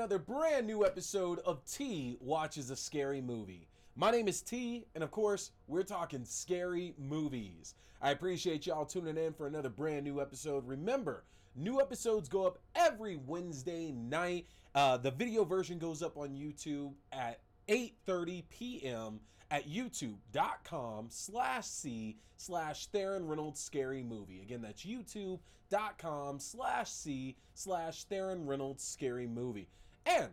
another brand new episode of T Watches a Scary Movie. My name is T, and of course, we're talking scary movies. I appreciate y'all tuning in for another brand new episode. Remember, new episodes go up every Wednesday night. Uh, the video version goes up on YouTube at 8.30 p.m. at youtube.com slash c slash Theron Reynolds Scary Movie. Again, that's youtube.com slash c slash Theron Reynolds Scary Movie. And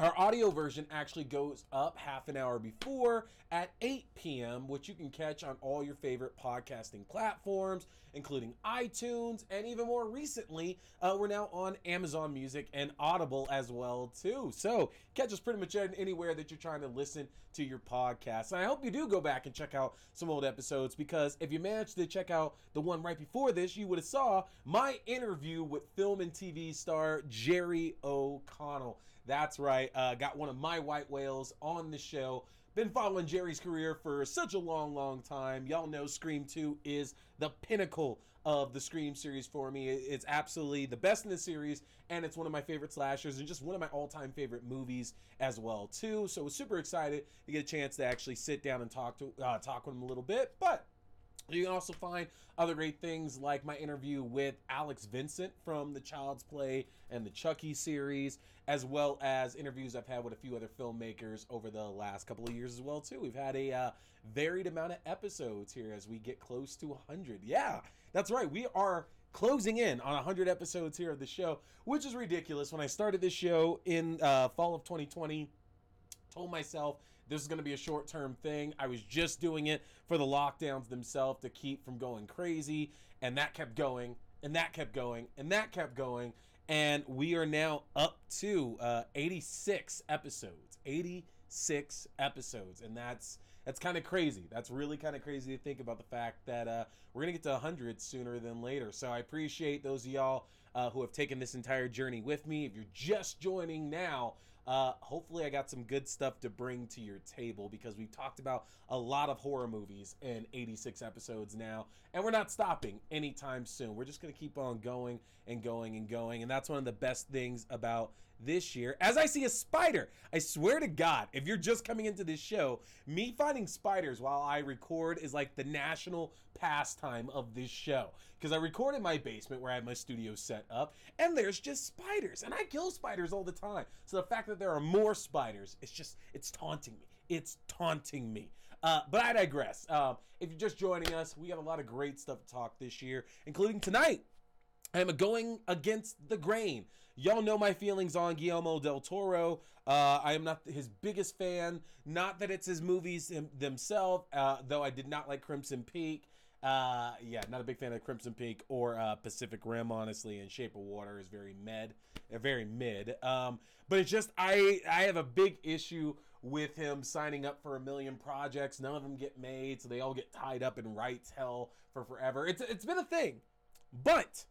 our audio version actually goes up half an hour before at 8 p.m., which you can catch on all your favorite podcasting platforms, including iTunes, and even more recently, uh, we're now on Amazon Music and Audible as well too. So catch us pretty much anywhere that you're trying to listen to your podcast. And I hope you do go back and check out some old episodes because if you managed to check out the one right before this, you would have saw my interview with film and TV star Jerry O'Connell. That's right. Uh, got one of my white whales on the show. Been following Jerry's career for such a long, long time. Y'all know Scream 2 is the pinnacle of the Scream series for me. It's absolutely the best in the series, and it's one of my favorite slashers, and just one of my all-time favorite movies as well, too. So, was super excited to get a chance to actually sit down and talk to uh, talk with him a little bit. But you can also find other great things like my interview with Alex Vincent from the Child's Play and the Chucky series, as well as interviews I've had with a few other filmmakers over the last couple of years as well too. We've had a uh, varied amount of episodes here as we get close to 100. Yeah, that's right. We are closing in on 100 episodes here of the show, which is ridiculous. When I started this show in uh, fall of 2020 told myself this is going to be a short term thing. I was just doing it for the lockdowns themselves to keep from going crazy. And that kept going, and that kept going, and that kept going. And we are now up to uh, 86 episodes. 86 episodes. And that's that's kind of crazy. That's really kind of crazy to think about the fact that uh, we're going to get to 100 sooner than later. So I appreciate those of y'all uh, who have taken this entire journey with me. If you're just joining now, uh, hopefully, I got some good stuff to bring to your table because we've talked about a lot of horror movies in 86 episodes now, and we're not stopping anytime soon. We're just going to keep on going and going and going, and that's one of the best things about this year. As I see a spider, I swear to God, if you're just coming into this show, me finding spiders while I record is like the national pastime of this show because I record in my basement where I have my studio set up, and there's just spiders, and I kill spiders all the time. So the fact that there are more spiders. It's just, it's taunting me. It's taunting me. Uh, but I digress. Um, if you're just joining us, we have a lot of great stuff to talk this year, including tonight. I'm going against the grain. Y'all know my feelings on Guillermo del Toro. Uh, I am not his biggest fan. Not that it's his movies themselves, uh, though I did not like Crimson Peak. Uh, yeah, not a big fan of Crimson Peak or uh, Pacific Rim, honestly. And Shape of Water is very mid, uh, very mid. Um, but it's just I I have a big issue with him signing up for a million projects. None of them get made, so they all get tied up in rights hell for forever. It's it's been a thing, but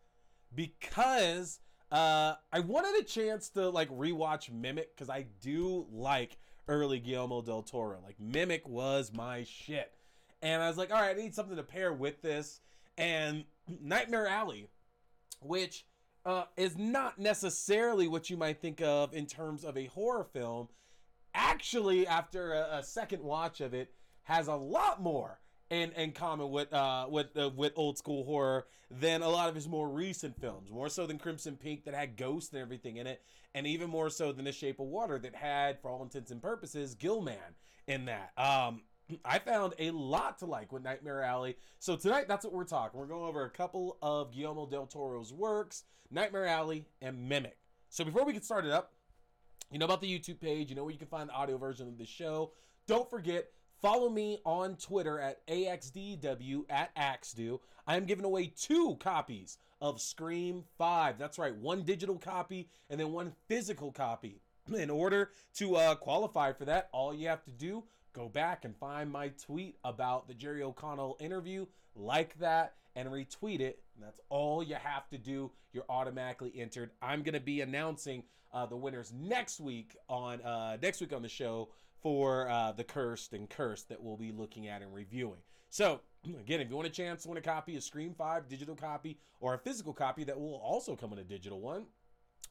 because uh, I wanted a chance to like rewatch Mimic because I do like early Guillermo del Toro. Like Mimic was my shit. And I was like, all right, I need something to pair with this. And Nightmare Alley, which uh, is not necessarily what you might think of in terms of a horror film, actually, after a, a second watch of it, has a lot more in, in common with uh, with uh, with old school horror than a lot of his more recent films. More so than Crimson Peak that had ghosts and everything in it, and even more so than The Shape of Water that had, for all intents and purposes, Gillman in that. Um, I found a lot to like with Nightmare Alley. So tonight, that's what we're talking. We're going over a couple of Guillermo del Toro's works, Nightmare Alley and Mimic. So before we get started up, you know about the YouTube page, you know where you can find the audio version of the show. Don't forget, follow me on Twitter at AXDW at AXDO. I am giving away two copies of Scream 5. That's right, one digital copy and then one physical copy. In order to uh, qualify for that, all you have to do go back and find my tweet about the Jerry O'Connell interview, like that, and retweet it. And that's all you have to do. You're automatically entered. I'm going to be announcing uh, the winners next week on uh, next week on the show for uh, the cursed and cursed that we'll be looking at and reviewing. So again, if you want a chance to win a copy of Scream Five digital copy or a physical copy that will also come in a digital one,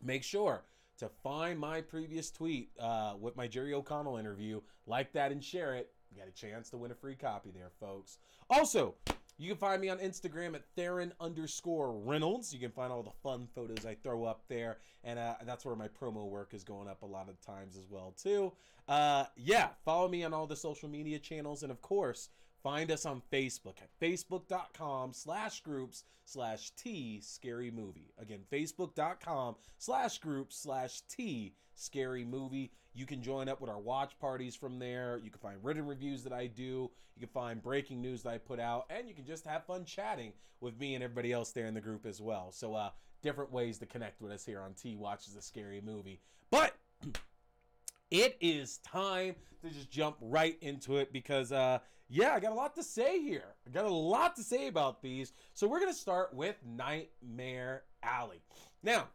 make sure to find my previous tweet uh, with my Jerry O'Connell interview, like that and share it. You got a chance to win a free copy there, folks. Also, you can find me on Instagram at Theron underscore Reynolds. You can find all the fun photos I throw up there, and uh, that's where my promo work is going up a lot of times as well too. Uh, yeah, follow me on all the social media channels, and of course, find us on Facebook at facebook.com slash groups slash T scary movie. Again, facebook.com slash groups slash T scary movie. You can join up with our watch parties from there. You can find written reviews that I do. You can find breaking news that I put out, and you can just have fun chatting with me and everybody else there in the group as well. So, uh, different ways to connect with us here on T Watches a Scary Movie. But it is time to just jump right into it because, uh, yeah, I got a lot to say here. I got a lot to say about these. So, we're to start with Nightmare Alley. Now,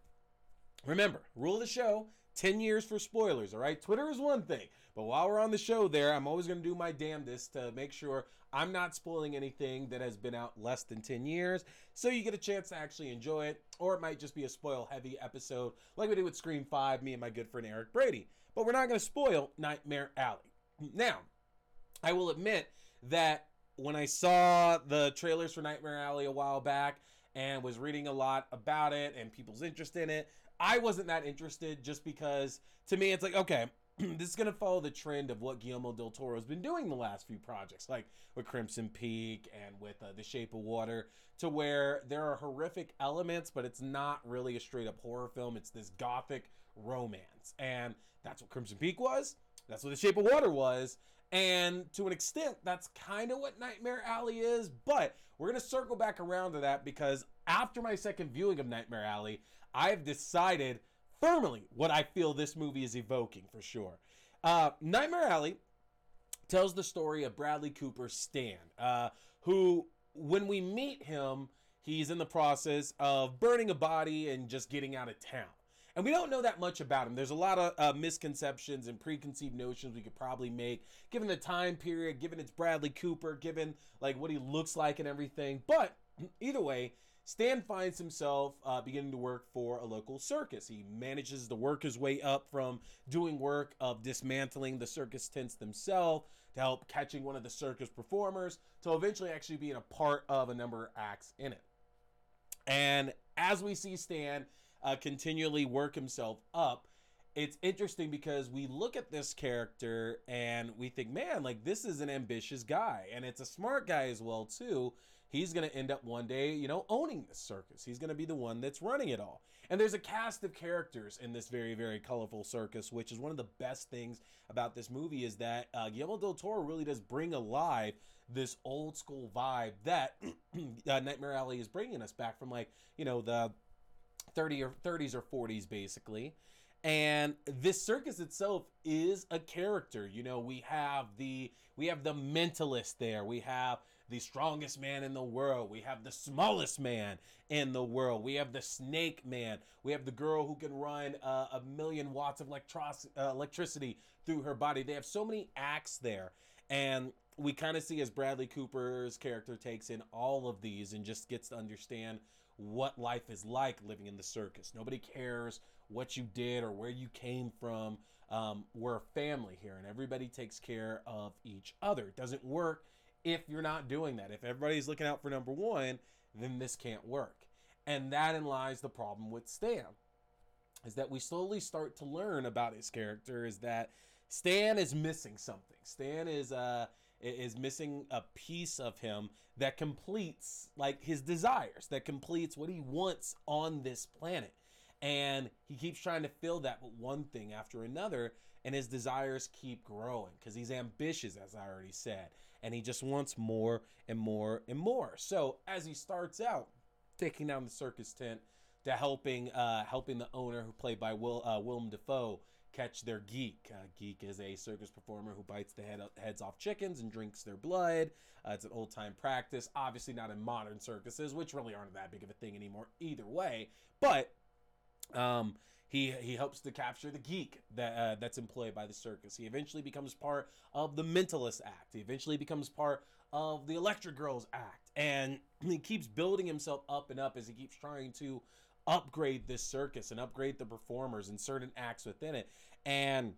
remember, rule of the show 10 years for spoilers, all right? Twitter is one thing, but while we're on the show there, I'm always going to do my damnedest to make sure I'm not spoiling anything that has been out less than 10 years so you get a chance to actually enjoy it, or it might just be a spoil heavy episode like we did with Scream 5, me and my good friend Eric Brady. But we're not going to spoil Nightmare Alley. Now, I will admit that when I saw the trailers for Nightmare Alley a while back and was reading a lot about it and people's interest in it, I wasn't that interested just because to me it's like, okay, this is going to follow the trend of what Guillermo del Toro has been doing the last few projects, like with Crimson Peak and with uh, The Shape of Water, to where there are horrific elements, but it's not really a straight up horror film. It's this gothic romance. And that's what Crimson Peak was. That's what The Shape of Water was. And to an extent, that's kind of what Nightmare Alley is. But we're going to circle back around to that because after my second viewing of Nightmare Alley, I've decided firmly what I feel this movie is evoking for sure. Uh, Nightmare Alley tells the story of Bradley Cooper Stan, uh, who, when we meet him, he's in the process of burning a body and just getting out of town. And we don't know that much about him. There's a lot of uh, misconceptions and preconceived notions we could probably make, given the time period, given it's Bradley Cooper, given like what he looks like and everything. But either way, Stan finds himself uh, beginning to work for a local circus. He manages to work his way up from doing work of dismantling the circus tents themselves to help catching one of the circus performers to eventually actually being a part of a number of acts in it. And as we see Stan uh, continually work himself up, it's interesting because we look at this character and we think, man, like this is an ambitious guy, and it's a smart guy as well too he's going to end up one day, you know, owning this circus. He's going to be the one that's running it all. And there's a cast of characters in this very, very colorful circus, which is one of the best things about this movie is that uh, Guillermo del Toro really does bring alive this old school vibe that uh, Nightmare Alley is bringing us back from, like, you know, the 30 or 30s or 40s, basically. And this circus itself is a character. You know, we have the we have the mentalist there. We have the strongest man in the world. We have the smallest man in the world. We have the snake man. We have the girl who can run uh, a million watts of electro- uh, electricity through her body. They have so many acts there. And we kind of see as Bradley Cooper's character takes in all of these and just gets to understand what life is like living in the circus. Nobody cares what you did or where you came from. Um, we're a family here, and everybody takes care of each other. It doesn't work if you're not doing that. If everybody's looking out for number one, then this can't work. And that in lies the problem with Stan. Is that we slowly start to learn about his character is that Stan is missing something. Stan is uh is missing a piece of him that completes like his desires, that completes what he wants on this planet. And he keeps trying to fill that with one thing after another, and his desires keep growing because he's ambitious, as I already said and he just wants more and more and more. So as he starts out taking down the circus tent to helping uh, helping the owner, who played by Will uh, Willem Dafoe, catch their geek. Uh, geek is a circus performer who bites the head, heads off chickens and drinks their blood. Uh, it's an old time practice, obviously not in modern circuses, which really aren't that big of a thing anymore either way. But um, he he helps to capture the geek that uh, that's employed by the circus. He eventually becomes part of the Mentalist Act. He eventually becomes part of the Electric Girls Act, and he keeps building himself up and up as he keeps trying to upgrade this circus and upgrade the performers and certain acts within it. And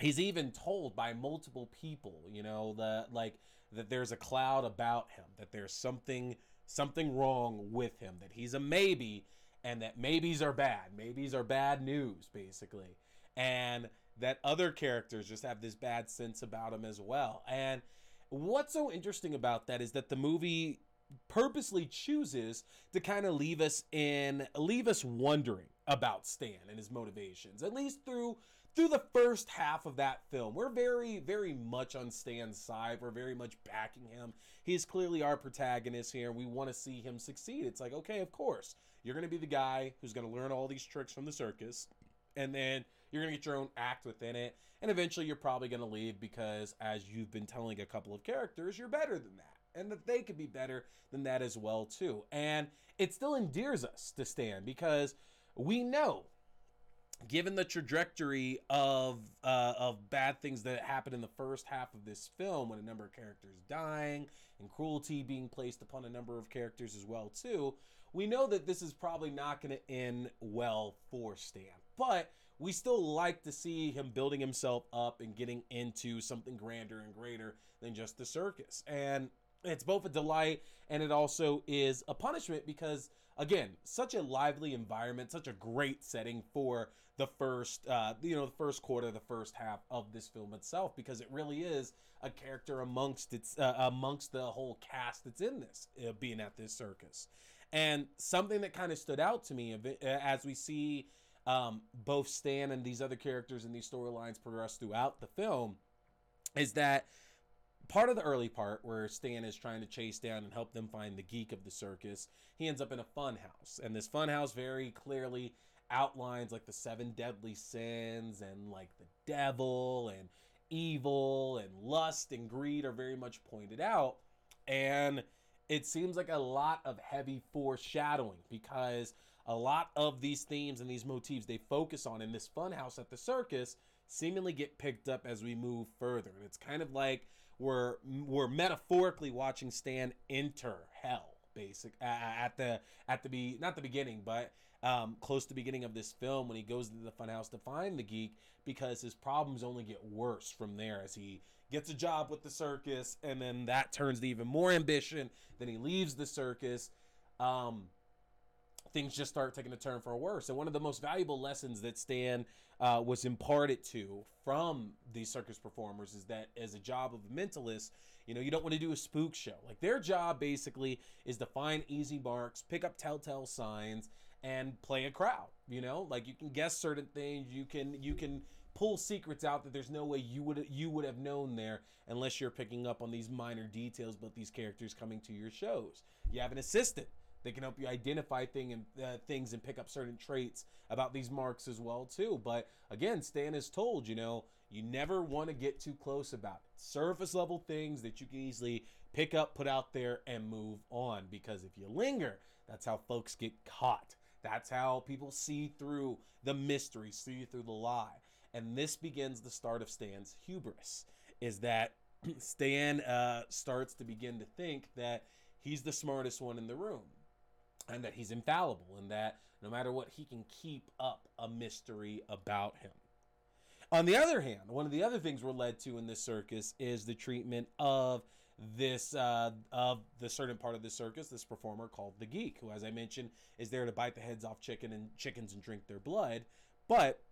he's even told by multiple people, you know, that like that there's a cloud about him, that there's something something wrong with him, that he's a maybe and that maybes are bad. Maybes are bad news basically. And that other characters just have this bad sense about them as well. And what's so interesting about that is that the movie purposely chooses to kind of leave us in leave us wondering about Stan and his motivations at least through through the first half of that film we're very very much on Stan's side. We're very much backing him. He's clearly our protagonist here. We want to see him succeed. It's like okay of course you're going to be the guy who's going to learn all these tricks from the circus and then you're going to get your own act within it and eventually you're probably going to leave because as you've been telling a couple of characters you're better than that and that they could be better than that as well too. And it still endears us to Stan because we know given the trajectory of uh, of bad things that happened in the first half of this film when a number of characters dying and cruelty being placed upon a number of characters as well too we know that this is probably not going to end well for Stan. But we still like to see him building himself up and getting into something grander and greater than just the circus. And it's both a delight and it also is a punishment because again such a lively environment such a great setting for the first uh, you know the first quarter the first half of this film itself because it really is a character amongst its uh, amongst the whole cast that's in this uh, being at this circus. And something that kind of stood out to me uh, as we see um, both stan and these other characters and these storylines progress throughout the film is that part of the early part where Stan is trying to chase down and help them find the geek of the circus, he ends up in a fun house. And this fun house very clearly outlines like the seven deadly sins and like the devil and evil and lust and greed are very much pointed out. And it seems like a lot of heavy foreshadowing because a lot of these themes and these motifs they focus on in this funhouse at the circus seemingly get picked up as we move further. And it's kind of like we're we're metaphorically watching Stan enter hell, basic at the at the be not the beginning, but um, close to the beginning of this film when he goes into the funhouse to find the geek because his problems only get worse from there as he gets a job with the circus and then that turns to even more ambition. Then he leaves the circus. Um, things just start taking a turn for worse. And one of the most valuable lessons that Stan uh, was imparted to from these circus performers is that as a job of a mentalist, you know, you don't want to do a spook show. Like their job basically is to find easy marks, pick up telltale signs, and play a crowd. You know, like you can guess certain things, you can you can pull secrets out that there's no way you would you would have known there unless you're picking up on these minor details about these characters coming to your shows. You have an assistant they can help you identify thing and uh, things and pick up certain traits about these marks as well too. But again, Stan is told, you know, you never want to get too close about it. Surface level things that you can easily pick up, put out there, and move on. Because if you linger, that's how folks get caught. That's how people see through the mystery, see through the lie. And this begins the start of Stan's hubris. Is that Stan uh, starts to begin to think that he's the smartest one in the room and that he's infallible and that no matter what, he can keep up a mystery about him. On the other hand, one of the other things we're led to in this circus is the treatment of this uh, of the certain part of the circus, this performer called the geek, who, as I mentioned, is there to bite the heads off chicken and chickens and drink their blood. But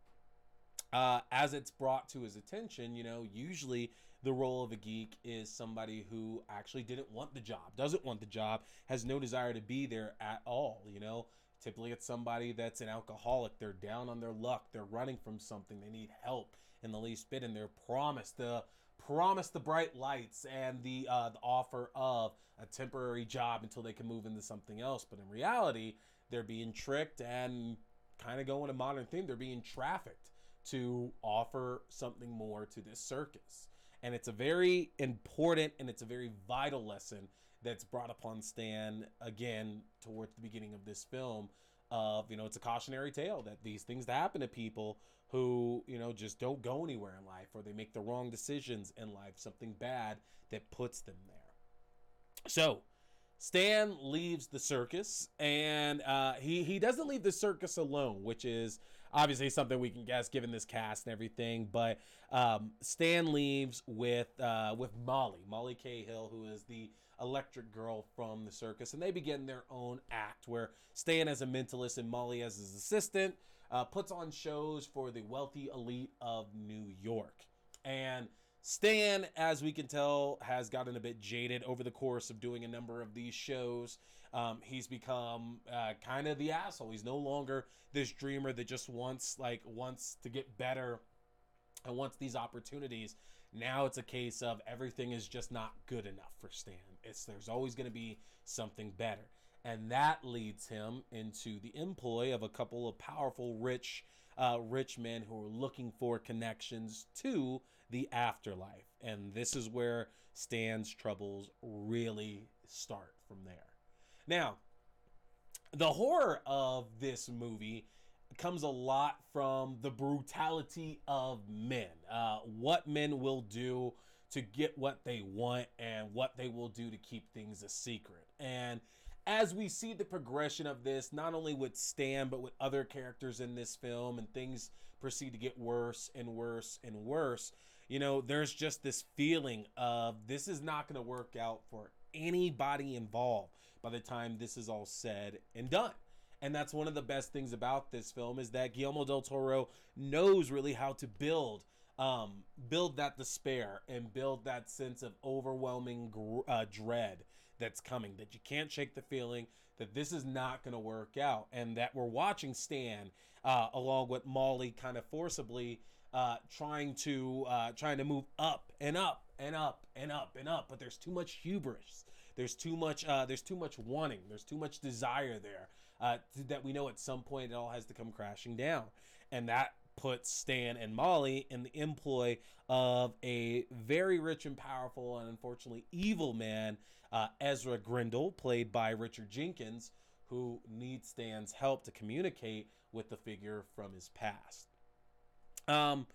uh, as it's brought to his attention, you know, usually the role of a geek is somebody who actually didn't want the job, doesn't want the job, has no desire to be there at all, you know. Typically, it's somebody that's an alcoholic. They're down on their luck. They're running from something. They need help in the least bit, and they're promised the promised the bright lights and the uh, the offer of a temporary job until they can move into something else. But in reality, they're being tricked and kind of going a modern thing. They're being trafficked to offer something more to this circus. And it's a very important and it's a very vital lesson that's brought upon Stan again towards the beginning of this film of you know it's a cautionary tale that these things happen to people who you know just don't go anywhere in life or they make the wrong decisions in life something bad that puts them there. So Stan leaves the circus, and uh, he he doesn't leave the circus alone, which is obviously something we can guess given this cast and everything. But um, Stan leaves with uh, with Molly, Molly Cahill, who is the electric girl from the circus, and they begin their own act where Stan as a mentalist and Molly as his assistant uh, puts on shows for the wealthy elite of New York, and Stan, as we can tell, has gotten a bit jaded over the course of doing a number of these shows. Um, he's become uh, kind of the asshole. He's no longer this dreamer that just wants like wants to get better and wants these opportunities. Now it's a case of everything is just not good enough for Stan. It's there's always going to be something better, and that leads him into the employ of a couple of powerful, rich, uh, rich men who are looking for connections to the afterlife. And this is where Stan's troubles really start from there. Now, the horror of this movie comes a lot from the brutality of men. Uh, what men will do to get what they want and what they will do to keep things a secret. And as we see the progression of this, not only with Stan, but with other characters in this film, and things proceed to get worse and worse and worse, you know, there's just this feeling of this is not going to work out for anybody involved by the time this is all said and done. And that's one of the best things about this film is that Guillermo del Toro knows really how to build um, build that despair and build that sense of overwhelming uh, dread that's coming that you can't shake the feeling that this is not going to work out and that we're watching Stan uh, along with Molly kind of forcibly uh, trying to uh, trying to move up and up and up and up and up, but there's too much hubris. There's too much. Uh, there's too much wanting. There's too much desire there uh, that we know at some point it all has to come crashing down, and that puts Stan and Molly in the employ of a very rich and powerful and unfortunately evil man, uh, Ezra Grindle, played by Richard Jenkins, who needs Stan's help to communicate with the figure from his past. Um,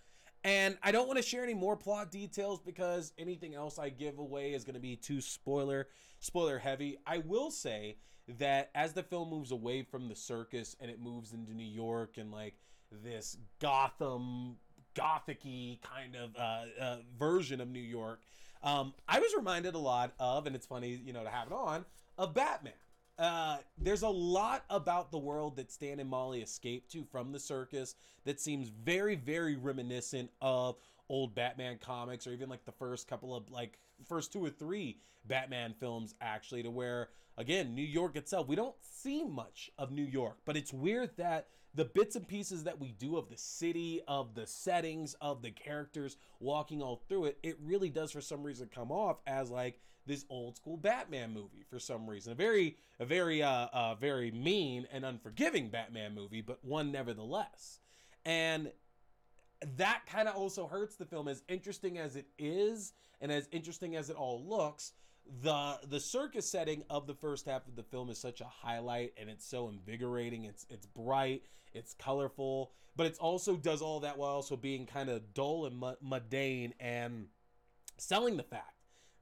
and I don't want to share any more plot details because anything else I give away is going to be too spoiler spoiler heavy. I will say that as the film moves away from the circus and it moves into New York and like this Gotham gothicy kind of uh, uh, version of New York, um, I was reminded a lot of, and it's funny, you know, to have it on, of Batman. Uh, there's a lot about the world that Stan and Molly escape to from the circus that seems very, very reminiscent of old Batman comics or even like the first couple of like first two or three Batman films actually to where again New York itself we don't see much of New York but it's weird that the bits and pieces that we do of the city of the settings of the characters walking all through it it really does for some reason come off as like this old school Batman movie for some reason. A very, a very, uh, uh, very mean and unforgiving Batman movie, but one nevertheless. And that kind of also hurts the film as interesting as it is and as interesting as it all looks the the circus setting of the first half of the film is such a highlight and it's so invigorating it's it's bright it's colorful but it also does all that while also being kind of dull and mundane and selling the fact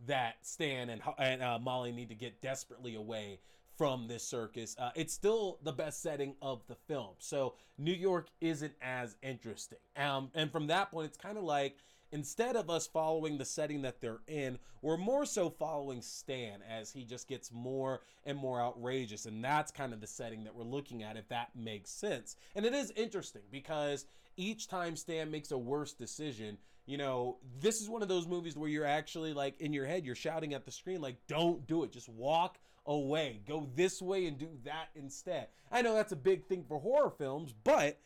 that Stan and, and uh, Molly need to get desperately away from this circus. Uh, it's still the best setting of the film. So New York isn't as interesting. Um, and from that point, it's kind of like instead of us following the setting that they're in, we're more so following Stan as he just gets more and more outrageous. And that's kind of the setting that we're looking at, if that makes sense. And it is interesting because each time Stan makes a worse decision, you know, this is one of those movies where you're actually like in your head, you're shouting at the screen, like, don't do it. Just walk away. Go this way and do that instead. I know that's a big thing for horror films, but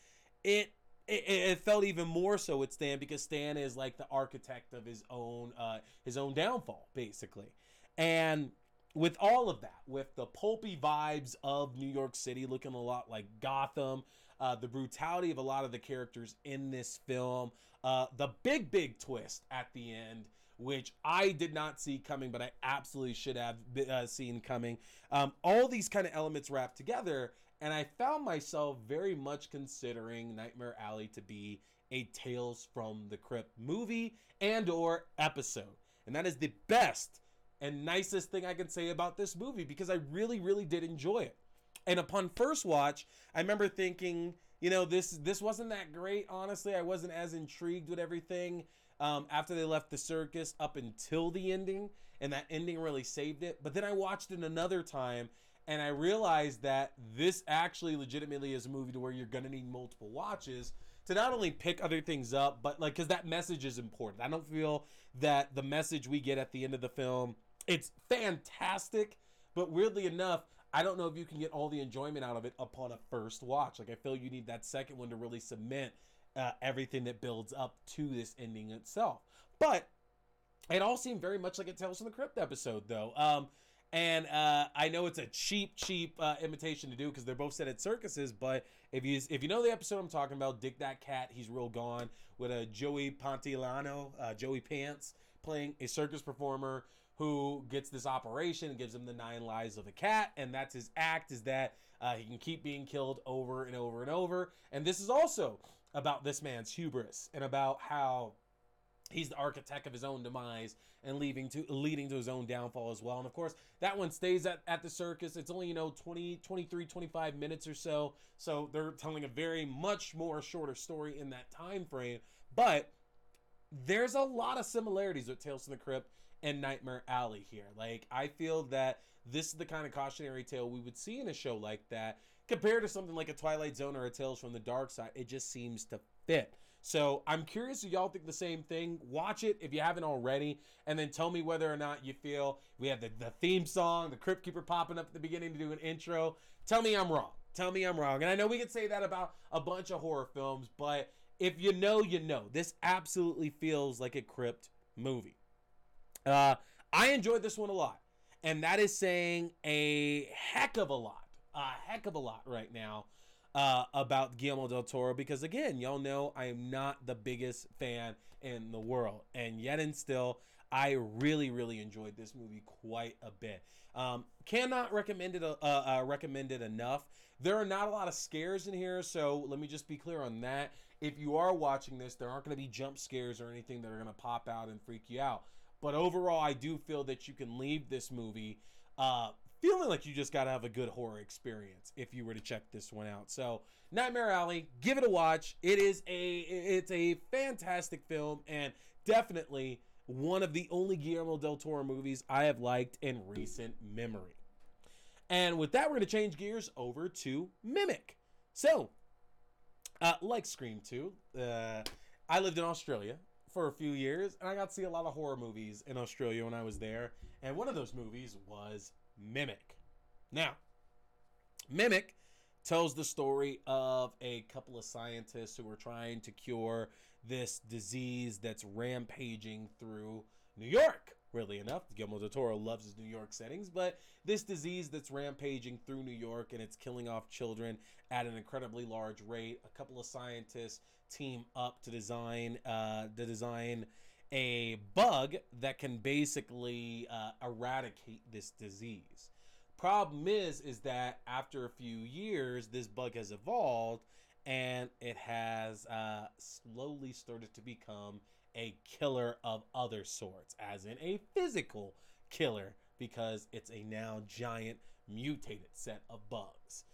it it, it, felt even more so with Stan because Stan is like the architect of his own uh, his own downfall, basically. And with all of that, with the pulpy vibes of New York City looking a lot like Gotham, uh, the brutality of a lot of the characters in this film, uh, the big, big twist at the end, which I did not see coming, but I absolutely should have uh, seen coming. Um, all these kind of elements wrapped together, and I found myself very much considering Nightmare Alley to be a Tales from the Crypt movie and or episode. And that is the best and nicest thing I can say about this movie because I really, really did enjoy it. And upon first watch, I remember thinking, you know, this this wasn't that great. Honestly, I wasn't as intrigued with everything um, after they left the circus up until the ending, and that ending really saved it. But then I watched it another time, and I realized that this actually legitimately is a movie to where you're gonna need multiple watches to not only pick other things up, but like because that message is important. I don't feel that the message we get at the end of the film it's fantastic, but weirdly enough, I don't know if you can get all the enjoyment out of it upon a first watch. Like I feel you need that second one to really cement uh, everything that builds up to this ending itself. But it all seemed very much like a Tales from the Crypt episode, though. Um, and uh, I know it's a cheap, cheap uh, imitation to do because they're both set at circuses. But if you if you know the episode I'm talking about, Dig That Cat, he's real gone with a Joey Pantoliano, uh, Joey Pants, playing a circus performer who gets this operation and gives him the nine lives of a cat, and that's his act is that uh, he can keep being killed over and over and over. And this is also about this man's hubris and about how he's the architect of his own demise and leading to leading to his own downfall as well and of course that one stays at, at the circus it's only you know 20 23 25 minutes or so so they're telling a very much more shorter story in that time frame but there's a lot of similarities with tales from the crypt and Nightmare Alley here. Like, I feel that this is the kind of cautionary tale we would see in a show like that compared to something like a Twilight Zone or a Tales from the Dark Side. It just seems to fit. So I'm curious if y'all think the same thing. Watch it if you haven't already, and then tell me whether or not you feel we have the, the theme song, the Crypt Keeper popping up at the beginning to do an intro. Tell me I'm wrong. Tell me I'm wrong. And I know we could say that about a bunch of horror films, but if you know, you know. This absolutely feels like a Crypt movie. Uh, I enjoyed this one a lot, and that is saying a heck of a lot, a heck of a lot right now uh, about Guillermo del Toro because again, y'all know I am not the biggest fan in the world, and yet and still, I really, really enjoyed this movie quite a bit. Um, cannot recommend it uh, uh, recommend it enough. There are not a lot of scares in here, so let me just be clear on that. If you are watching this, there aren't going to be jump scares or anything that are going to pop out and freak you out. But overall, I do feel that you can leave this movie uh, feeling like you just got to have a good horror experience if you were to check this one out. So, Nightmare Alley, give it a watch. It is a it's a fantastic film and definitely one of the only Guillermo del Toro movies I have liked in recent memory. And with that, we're going to change gears over to Mimic. So, uh, like Scream 2, uh, I lived in Australia for a few years, and I got to see a lot of horror movies in Australia when I was there. And one of those movies was Mimic. Now, Mimic tells the story of a couple of scientists who are trying to cure this disease that's rampaging through New York. Really enough, Guillermo del Toro loves his New York settings, but this disease that's rampaging through New York and it's killing off children at an incredibly large rate. A couple of scientists team up to design uh, to design a bug that can basically uh, eradicate this disease. Problem is, is that after a few years, this bug has evolved and it has uh, slowly started to become a killer of other sorts, as in a physical killer, because it's a now giant mutated set of bugs.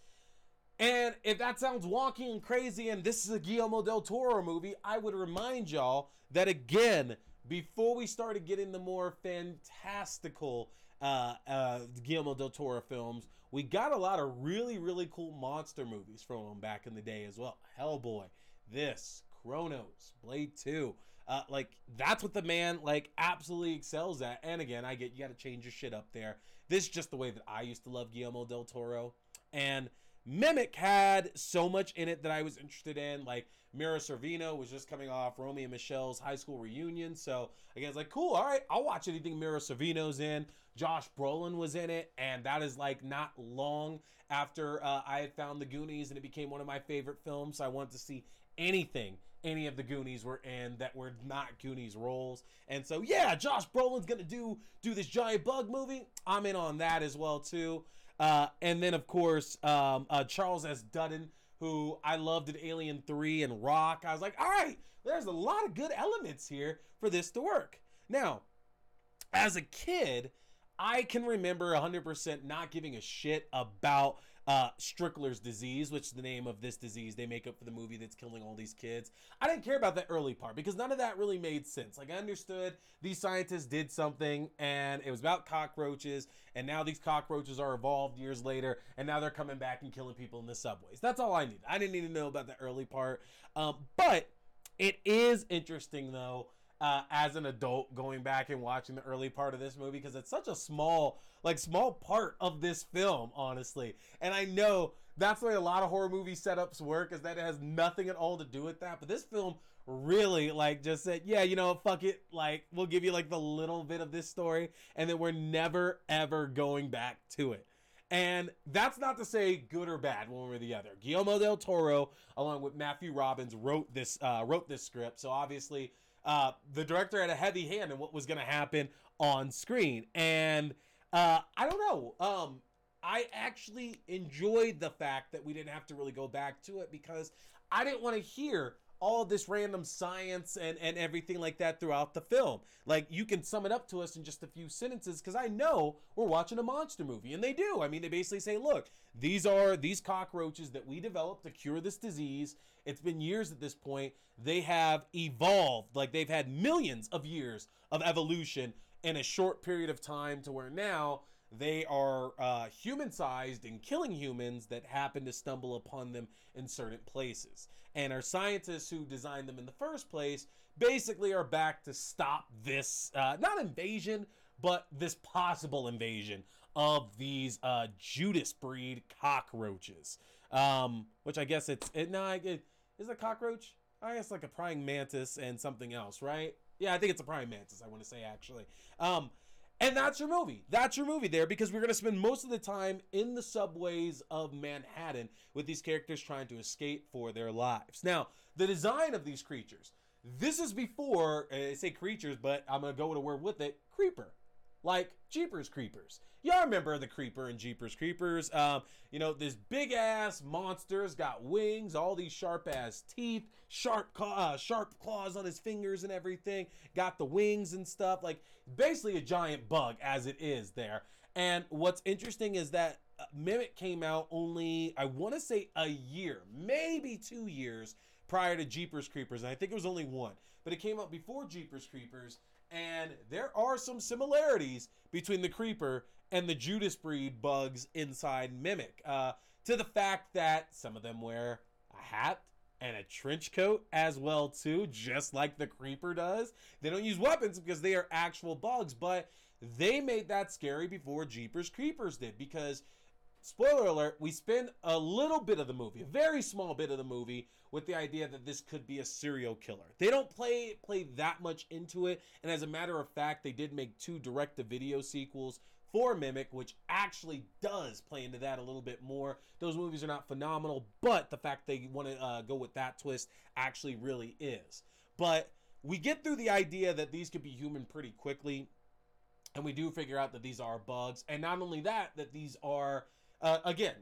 And if that sounds wonky and crazy and this is a Guillermo del Toro movie, I would remind y'all that again, before we started getting the more fantastical uh, uh, Guillermo del Toro films, we got a lot of really, really cool monster movies from him back in the day as well. Hellboy, this, Cronos, Blade 2. Uh, like that's what the man like absolutely excels at. And again, I get you got to change your shit up there. This is just the way that I used to love Guillermo del Toro, and Mimic had so much in it that I was interested in. Like Mira Sorvino was just coming off Romy and Michelle's high school reunion. So again, it's like, cool, all right, I'll watch anything Mira Sorvino's in. Josh Brolin was in it, and that is like not long after uh, I had found the Goonies and it became one of my favorite films. So I wanted to see anything any of the Goonies were in that were not Goonies roles. And so yeah, Josh Brolin's gonna do do this giant bug movie. I'm in on that as well too. Uh, and then, of course, um, uh, Charles S. Dutton, who I loved in Alien 3 and Roc. I was like, all right, there's a lot of good elements here for this to work. Now, as a kid, I can remember 100% not giving a shit about uh, Strickler's disease, which is the name of this disease they make up for the movie that's killing all these kids. I didn't care about that early part because none of that really made sense. Like, I understood these scientists did something and it was about cockroaches, and now these cockroaches are evolved years later, and now they're coming back and killing people in the subways. That's all I need. I didn't need to know about the early part. Um, but it is interesting, though uh, as an adult going back and watching the early part of this movie because it's such a small like small part of this film honestly. And i know that's the way a lot of horror movie setups work is that it has nothing at all to do with that. But this film really like just said yeah you know fuck it. Like we'll give you like the little bit of this story and then we're never ever going back to it. And that's not to say good or bad one way or the other. Guillermo del Toro, along with Matthew Robbins, wrote this uh, wrote this script. So obviously, uh, the director had a heavy hand in what was going to happen on screen. And uh, I don't know. Um, I actually enjoyed the fact that we didn't have to really go back to it because I didn't want to hear all this random science and, and everything like that throughout the film. Like, you can sum it up to us in just a few sentences because I know we're watching a monster movie. And they do. I mean, they basically say, look, these are these cockroaches that we developed to cure this disease. It's been years at this point. They have evolved, like, they've had millions of years of evolution in a short period of time to where now they are uh, human sized and killing humans that happen to stumble upon them in certain places. And our scientists who designed them in the first place basically are back to stop this, uh, not invasion, but this possible invasion of these uh, Judas breed cockroaches. Um, which I guess it's, it, no, it, is a cockroach? I guess like a praying mantis and something else, right? Yeah, I think it's a praying mantis, I want to say actually. Um, and that's your movie. That's your movie there because we're going to spend most of the time in the subways of Manhattan with these characters trying to escape for their lives. Now, the design of these creatures. This is before, uh, I say creatures, but I'm going to go to word with it creeper like Jeepers Creepers. Y'all remember the Creeper and Jeepers Creepers? Um, you know, this big ass monster's got wings, all these sharp ass teeth, sharp uh, sharp claws on his fingers and everything. Got the wings and stuff. Like basically a giant bug as it is there. And what's interesting is that uh, Mimic came out only I want to say a year, maybe two years prior to Jeepers Creepers, and I think it was only one, but it came out before Jeepers Creepers and there are some similarities between the creeper and the Judas breed bugs inside Mimic. Uh, to the fact that some of them wear a hat and a trench coat as well too, just like the creeper does. They don't use weapons because they are actual bugs, but they made that scary before Jeepers Creepers did because spoiler alert, we spend a little bit of the movie, a very small bit of the movie, with the idea that this could be a serial killer. They don't play play that much into it, and as a matter of fact, they did make two direct to video sequels for Mimic, which actually does play into that a little bit more. Those movies are not phenomenal, but the fact they want to uh, go with that twist actually really is. But we get through the idea that these could be human pretty quickly, and we do figure out that these are bugs, and not only that, that these are uh, again,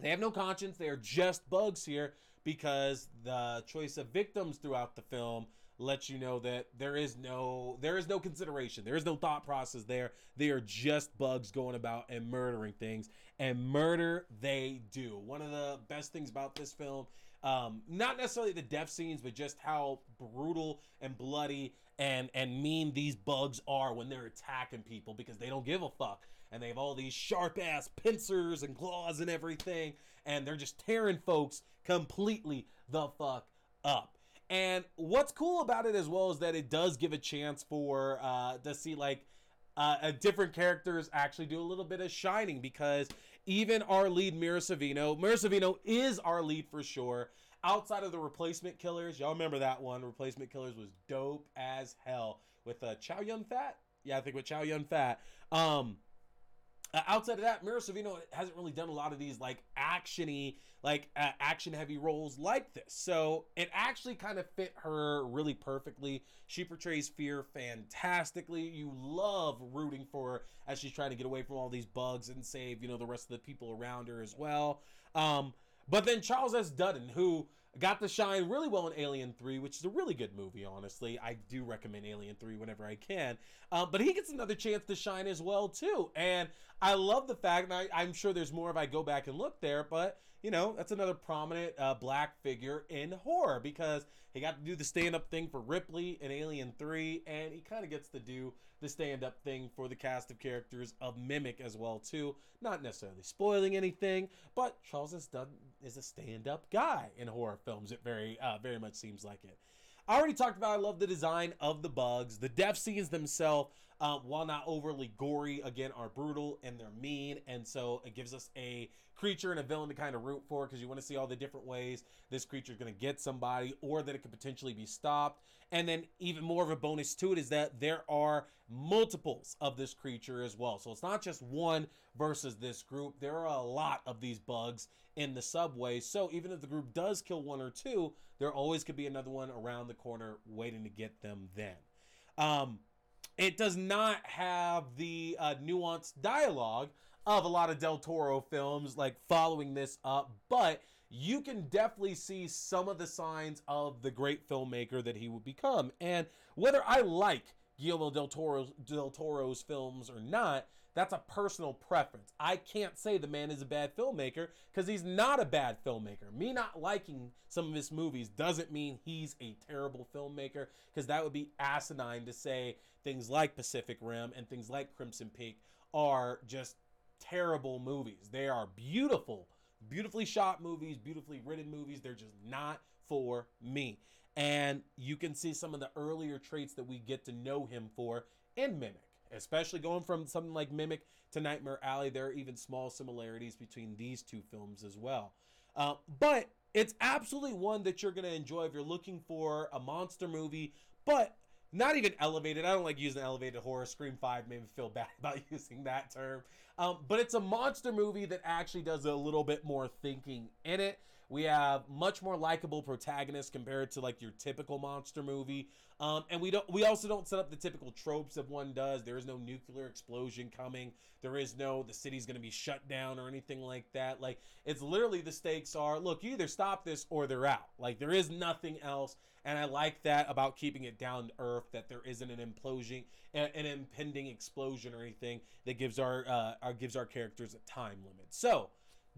they have no conscience. They are just bugs here because the choice of victims throughout the film lets you know that there is no there is no consideration. There is no thought process there. They are just bugs going about and murdering things. And murder they do. One of the best things about this film um, not necessarily the death scenes but just how brutal and bloody and and mean these bugs are when they're attacking people because they don't give a fuck and they have all these sharp ass pincers and claws and everything, and they're just tearing folks completely the fuck up. And what's cool about it as well is that it does give a chance for uh, to see like uh, different characters actually do a little bit of shining because even our lead Mira Sorvino, Mira Sorvino is our lead for sure. Outside of the replacement killers, y'all remember that one? Replacement killers was dope as hell with uh, Chow Yun Fat. Yeah, I think with Chow Yun Fat. Um, uh, outside of that, Mira Sorvino hasn't really done a lot of these like actiony, like uh, action heavy roles like this. So it actually kind of fit her really perfectly. She portrays fear fantastically. You love rooting for her as she's trying to get away from all these bugs and save, you know, the rest of the people around her as well. Um, but then Charles S. Dutton, who got to shine really well in Alien 3, which is a really good movie, honestly. I do recommend Alien 3 whenever I can. Um, but he gets another chance to shine as well, too. And I love the fact, and I, am sure there's more if I go back and look there, but, you know, that's another prominent uh, black figure in horror because he got to do the stand up thing for Ripley in Alien 3, and he kind of gets to do the stand up thing for the cast of characters of Mimic as well, too. Not necessarily spoiling anything, but Charles S. Dutton, is a stand up guy in horror films. It very, uh, very much seems like it. I already talked about I love the design of the bugs. The death scenes themselves, uh, while not overly gory, again, are brutal and they're mean. And so it gives us a creature and a villain to kind of root for because you want to see all the different ways this creature is going to get somebody or that it could potentially be stopped. And then even more of a bonus to it is that there are multiples of this creature as well. So it's not just one versus this group. There are a lot of these bugs in the subway. So even if the group does kill one or two, there always could be another one around the corner waiting to get them then. Um, it does not have the uh, nuanced dialogue of a lot of Del Toro films, like following this up, but you can definitely see some of the signs of the great filmmaker that he would become. And whether I like Guillermo del Toro's, del Toro's films or not, that's a personal preference. I can't say the man is a bad filmmaker because he's not a bad filmmaker. Me not liking some of his movies doesn't mean he's a terrible filmmaker because that would be asinine to say things like Pacific Rim and things like Crimson Peak are just terrible movies. They are beautiful, beautifully shot movies, beautifully written movies. They're just not for me. And you can see some of the earlier traits that we get to know him for in Mimic especially going from something like Mimic to Nightmare Alley. There are even small similarities between these two films as well. Uh, but it's absolutely one that you're going to enjoy if you're looking for a monster movie, but not even elevated. I don't like using elevated horror. Scream 5 made me feel bad about using that term. Um, but it's a monster movie that actually does a little bit more thinking in it. We have much more likable protagonists compared to like your typical monster movie. Um, and we don't we also don't set up the typical tropes of one does. There is no nuclear explosion coming. There is no the city's gonna be shut down or anything like that. Like it's literally the stakes are look, you either stop this or they're out. Like there is nothing else. And I like that about keeping it down to earth that there isn't an implosion, an impending explosion or anything that gives our, uh, our gives our characters a time limit. So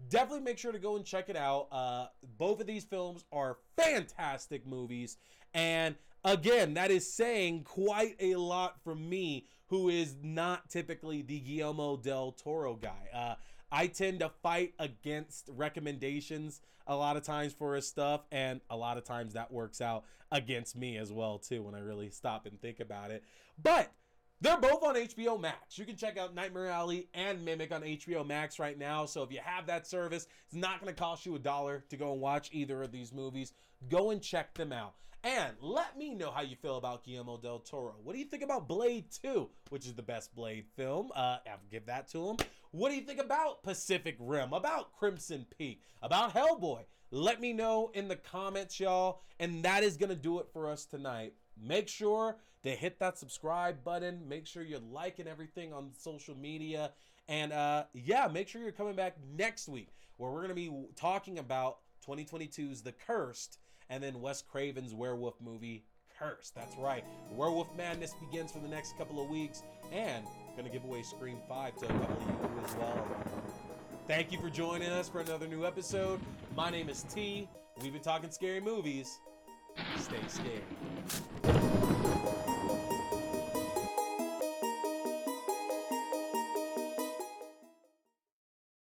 definitely make sure to go and check it out. Uh, both of these films are fantastic movies. And again, that is saying quite a lot from me, who is not typically the Guillermo del Toro guy. Uh, I tend to fight against recommendations a lot of times for his stuff, and a lot of times that works out against me as well too when I really stop and think about it. But they're both on HBO Max. You can check out Nightmare Alley and Mimic on HBO Max right now. So if you have that service, it's not going to cost you a dollar to go and watch either of these movies. Go and check them out. And let me know how you feel about Guillermo del Toro. What do you think about Blade 2, which is the best Blade film? Uh, I'll give that to him. What do you think about Pacific Rim, about Crimson Peak, about Hellboy? Let me know in the comments, y'all. And that is going to do it for us tonight. Make sure to hit that subscribe button. Make sure you're liking everything on social media. And uh, yeah, make sure you're coming back next week where we're going to be talking about 2022's The Cursed and then Wes Craven's werewolf movie, Cursed. That's right. Werewolf Madness begins for the next couple of weeks and going to give away Scream 5 to a couple of you as well. Thank you for joining us for another new episode. My name is T. We've been talking scary movies. Stay scared.